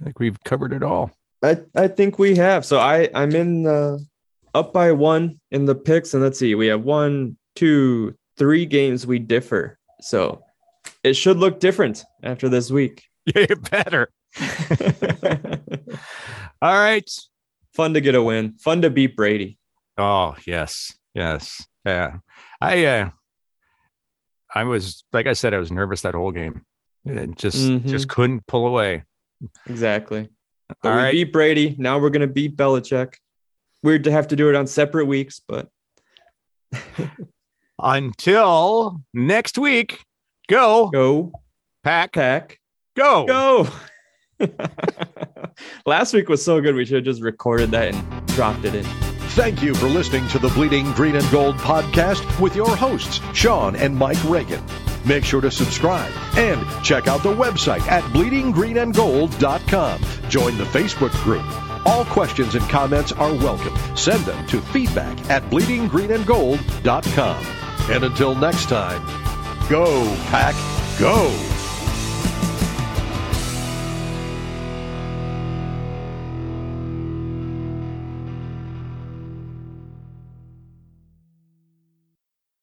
B: I think we've covered it all.
C: I, I think we have. So I I'm in the up by one in the picks, and let's see, we have one, two, three games we differ. So it should look different after this week.
B: Yeah, better. All right.
C: Fun to get a win. Fun to beat Brady.
B: Oh, yes. Yes. Yeah. I uh I was like I said, I was nervous that whole game. And just
C: Mhm.
B: just couldn't pull away.
C: Exactly. But
B: All
C: we
B: right.
C: beat Brady. Now we're gonna beat Belichick. Weird to have to do it on separate weeks, but
B: Until next week. Go,
C: go
B: pack,
C: pack.
B: go.
C: Go. Last week was so good. We should have just recorded that and dropped it in.
A: Thank you for listening to the Bleeding Green and Gold podcast with your hosts, Shawn and Mike Reagan. Make sure to subscribe and check out the website at bleedinggreenandgold.com. Join the Facebook group. All questions and comments are welcome. Send them to feedback at bleedinggreenandgold.com. And until next time, go, pack, go.